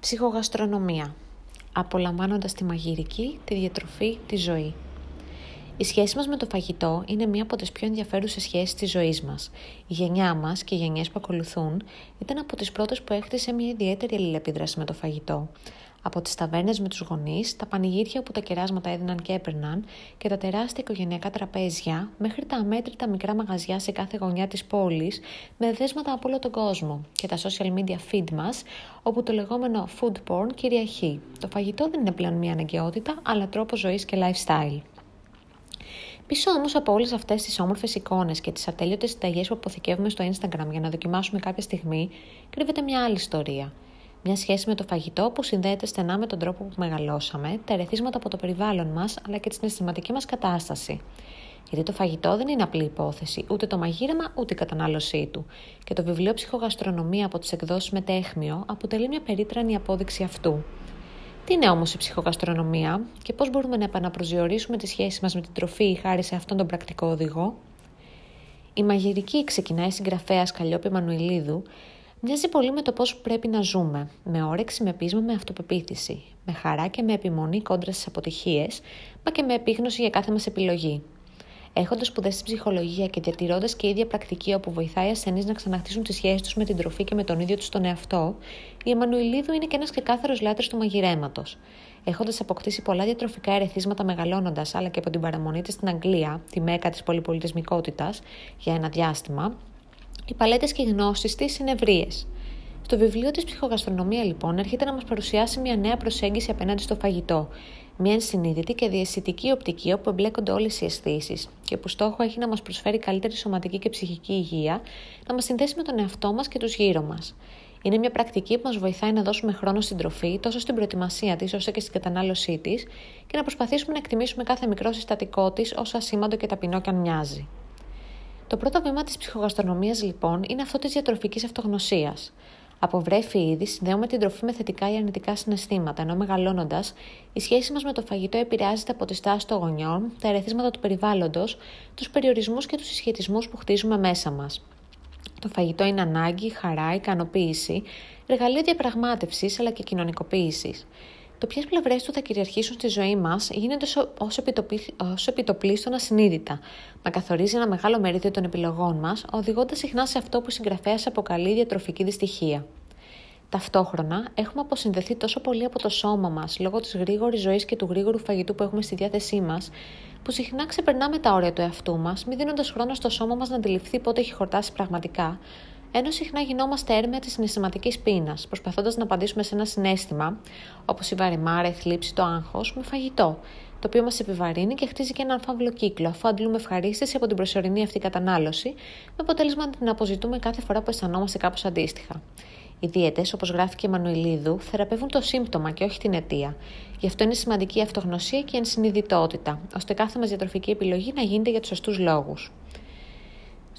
Ψυχογαστρονομία. Απολαμβάνοντας τη μαγειρική, τη διατροφή, τη ζωή. Η σχέση μας με το φαγητό είναι μία από τις πιο ενδιαφέρουσες σχέσεις της ζωής μας. Η γενιά μας και οι γενιές που ακολουθούν ήταν από τις πρώτες που έκτισε μια ιδιαίτερη αλληλεπίδραση με το φαγητό. Από τις ταβέρνες με τους γονείς, τα πανηγύρια που τα κεράσματα έδιναν και έπαιρναν και τα τεράστια οικογενειακά τραπέζια, μέχρι τα αμέτρητα μικρά μαγαζιά σε κάθε γωνιά της πόλης, με δέσματα από όλο τον κόσμο και τα social media feed μας, όπου το λεγόμενο food porn κυριαρχεί. Το φαγητό δεν είναι πλέον μια αναγκαιότητα, αλλά τρόπο ζωής και lifestyle. Πίσω όμως από όλες αυτές τις όμορφες εικόνες και τις ατέλειωτες συνταγέ που αποθηκεύουμε στο Instagram για να δοκιμάσουμε κάποια στιγμή, κρύβεται μια άλλη ιστορία. Μια σχέση με το φαγητό που συνδέεται στενά με τον τρόπο που μεγαλώσαμε, τα ερεθίσματα από το περιβάλλον μας αλλά και τη συναισθηματική μας κατάσταση. Γιατί το φαγητό δεν είναι απλή υπόθεση, ούτε το μαγείρεμα ούτε η κατανάλωσή του. Και το βιβλίο Ψυχογαστρονομία από τις εκδόσεις Μετέχμιο αποτελεί μια περίτρανη απόδειξη αυτού. Τι είναι όμως η ψυχογαστρονομία και πώς μπορούμε να επαναπροσδιορίσουμε τη σχέση μας με την τροφή χάρη σε αυτόν τον πρακτικό οδηγό; Η μαγειρική ξεκινάει συγγραφέας Καλλιόπη Μανουηλίδου Μοιάζει πολύ με το πώς πρέπει να ζούμε, με όρεξη, με πείσμα, με αυτοπεποίθηση, με χαρά και με επιμονή κόντρα στις αποτυχίες, μα και με επίγνωση για κάθε μας επιλογή. Έχοντας σπουδές στην ψυχολογία και διατηρώντας και ίδια πρακτική όπου βοηθάει ασθενείς να ξαναχτίσουν τις σχέσεις τους με την τροφή και με τον ίδιο τους τον εαυτό, η Εμμανουιλίδου είναι και ένας ξεκάθαρος λάτρης του μαγειρέματος. Έχοντας αποκτήσει πολλά διατροφικά ερεθίσματα μεγαλώνοντας, αλλά και από την παραμονή της στην Αγγλία, τη μέκα της πολυπολιτισμικότητας, για ένα διάστημα, οι παλέτες και οι γνώσεις της είναι ευρείες. Στο βιβλίο της Ψυχογαστρονομία, λοιπόν, έρχεται να μας παρουσιάσει μια νέα προσέγγιση απέναντι στο φαγητό. Μια ενσυνείδητη και διαισθητική οπτική όπου εμπλέκονται όλες οι αισθήσεις και που στόχο έχει να μας προσφέρει καλύτερη σωματική και ψυχική υγεία, να μας συνδέσει με τον εαυτό μας και τους γύρω μας. Είναι μια πρακτική που μας βοηθάει να δώσουμε χρόνο στην τροφή, τόσο στην προετοιμασία της όσο και στην κατανάλωσή της και να προσπαθήσουμε να εκτιμήσουμε κάθε μικρό συστατικό της όσο ασήμαντο και ταπεινό και αν μοιάζει. Το πρώτο βήμα της ψυχογαστρονομίας, λοιπόν, είναι αυτό της διατροφικής αυτογνωσίας. Από βρέφη ήδη συνδέουμε την τροφή με θετικά ή αρνητικά συναισθήματα, ενώ μεγαλώνοντας, η σχέση μας με το φαγητό επηρεάζεται από τη στάση των γονιών, τα ερεθίσματα του περιβάλλοντος, τους περιορισμούς και τους συσχετισμούς που χτίζουμε μέσα μας. Το φαγητό είναι ανάγκη, χαρά, ικανοποίηση, εργαλείο διαπραγμάτευσης αλλά και κοινωνικοποίησης. Το ποιες πλευρές του θα κυριαρχήσουν στη ζωή μας γίνεται ως επιτοπλίστων ασυνείδητα, να καθορίζει ένα μεγάλο μερίδιο των επιλογών μας, οδηγώντας συχνά σε αυτό που η συγγραφέας αποκαλεί διατροφική δυστυχία. Ταυτόχρονα, έχουμε αποσυνδεθεί τόσο πολύ από το σώμα μας λόγω της γρήγορης ζωής και του γρήγορου φαγητού που έχουμε στη διάθεσή μας, που συχνά ξεπερνάμε τα όρια του εαυτού μας, μη δίνοντας χρόνο στο σώμα μας να αντιληφθεί πότε έχει χορτάσει πραγματικά, ενώ συχνά γινόμαστε έρμεα της συναισθηματικής πείνας, προσπαθώντας να απαντήσουμε σε ένα συνέστημα, όπως η βαρεμάρα, η θλίψη, το άγχος, με φαγητό, το οποίο μας επιβαρύνει και χτίζει και έναν φαύλο κύκλο, αφού αντλούμε ευχαρίστηση από την προσωρινή αυτή κατανάλωση, με αποτέλεσμα να την αποζητούμε κάθε φορά που αισθανόμαστε κάπως αντίστοιχα. Οι δίαιτες, όπως γράφει και η Μανουηλίδου, θεραπεύουν το σύμπτωμα και όχι την αιτία. Γι' αυτό είναι σημαντική η αυτογνωσία και η ενσυνειδητότητα, ώστε κάθε μας διατροφική επιλογή να γίνεται για τους σωστούς λόγους.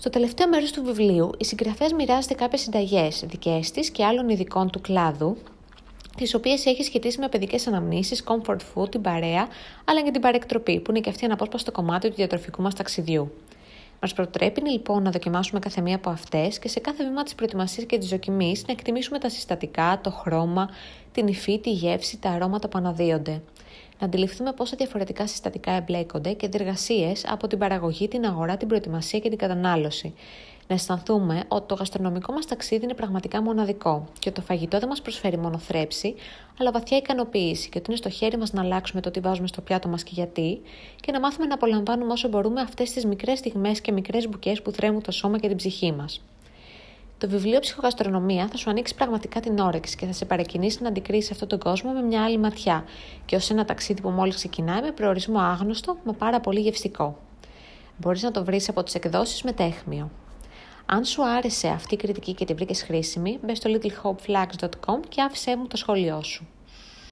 Στο τελευταίο μέρος του βιβλίου, η συγγραφέα μοιράζεται κάποιες συνταγές δικές της και άλλων ειδικών του κλάδου, τις οποίες έχει σχετίσει με παιδικές αναμνήσεις, comfort food, την παρέα, αλλά και την παρεκτροπή, που είναι και αυτή αναπόσπαστο κομμάτι του διατροφικού μας ταξιδιού. Μας προτρέπει λοιπόν να δοκιμάσουμε κάθε μία από αυτές και σε κάθε βήμα της προετοιμασίας και της δοκιμής να εκτιμήσουμε τα συστατικά, το χρώμα, την υφή, τη γεύση, τα αρώματα που αναδύονται να αντιληφθούμε πόσα διαφορετικά συστατικά εμπλέκονται και διεργασίες από την παραγωγή, την αγορά, την προετοιμασία και την κατανάλωση. Να αισθανθούμε ότι το γαστρονομικό μας ταξίδι είναι πραγματικά μοναδικό και ότι το φαγητό δεν μας προσφέρει μόνο θρέψη, αλλά βαθιά ικανοποίηση και ότι είναι στο χέρι μας να αλλάξουμε το τι βάζουμε στο πιάτο μας και γιατί, και να μάθουμε να απολαμβάνουμε όσο μπορούμε αυτές τις μικρές στιγμές και μικρές μπουκές που θρέμουν το σώμα και την ψυχή μας. Το βιβλίο Ψυχογαστρονομία θα σου ανοίξει πραγματικά την όρεξη και θα σε παρακινήσει να αντικρίσεις αυτόν τον κόσμο με μια άλλη ματιά και ως ένα ταξίδι που μόλις ξεκινάει με προορισμό άγνωστο, μα πάρα πολύ γευστικό. Μπορείς να το βρεις από τις εκδόσεις Μετέχμιο. Αν σου άρεσε αυτή η κριτική και την βρήκες χρήσιμη, μπες στο littlehopeflags.com και άφησέ μου το σχόλιο σου.